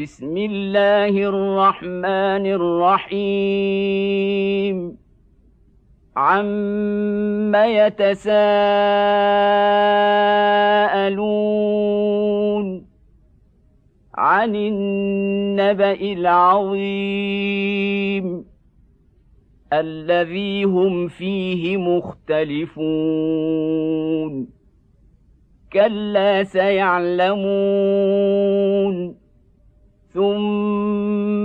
بسم الله الرحمن الرحيم. عم يتساءلون عن النبا العظيم الذي هم فيه مختلفون كلا سيعلمون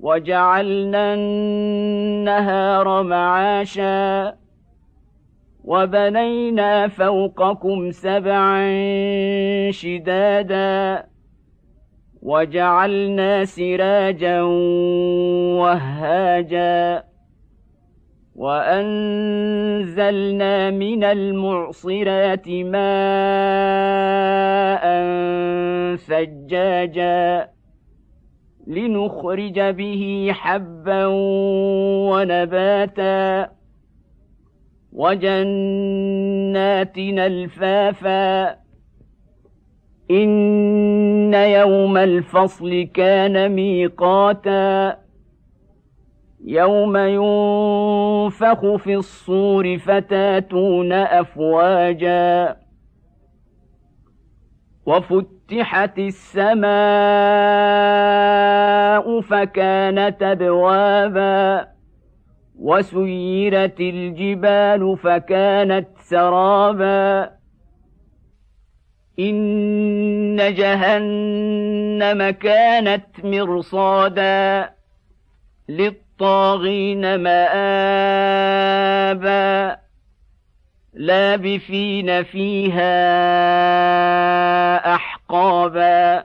وجعلنا النهار معاشا وبنينا فوقكم سبعا شدادا وجعلنا سراجا وهاجا وأنزلنا من المعصرات ماء ثجاجا لنخرج به حبا ونباتا. وجنات الفافا إن يوم الفصل كان ميقاتا. يوم ينفخ في الصور فتاتون أفواجا. وفتحت السماء فكانت ابوابا وسيرت الجبال فكانت سرابا إن جهنم كانت مرصادا للطاغين مآبا لابثين فيها أحقابا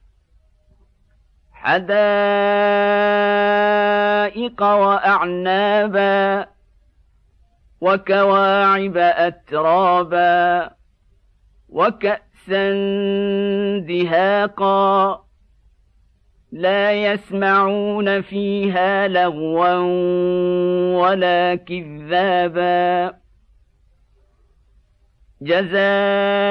حدائق وأعنابا وكواعب أترابا وكأسا دهاقا لا يسمعون فيها لغوا ولا كذابا جزاء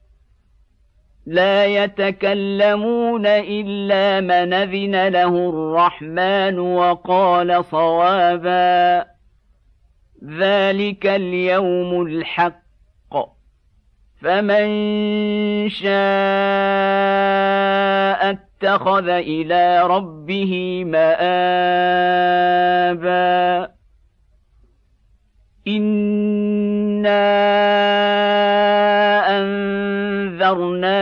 لا يتكلمون إلا من أذن له الرحمن وقال صوابا. ذلك اليوم الحق. فمن شاء اتخذ إلى ربه مآبا. إنا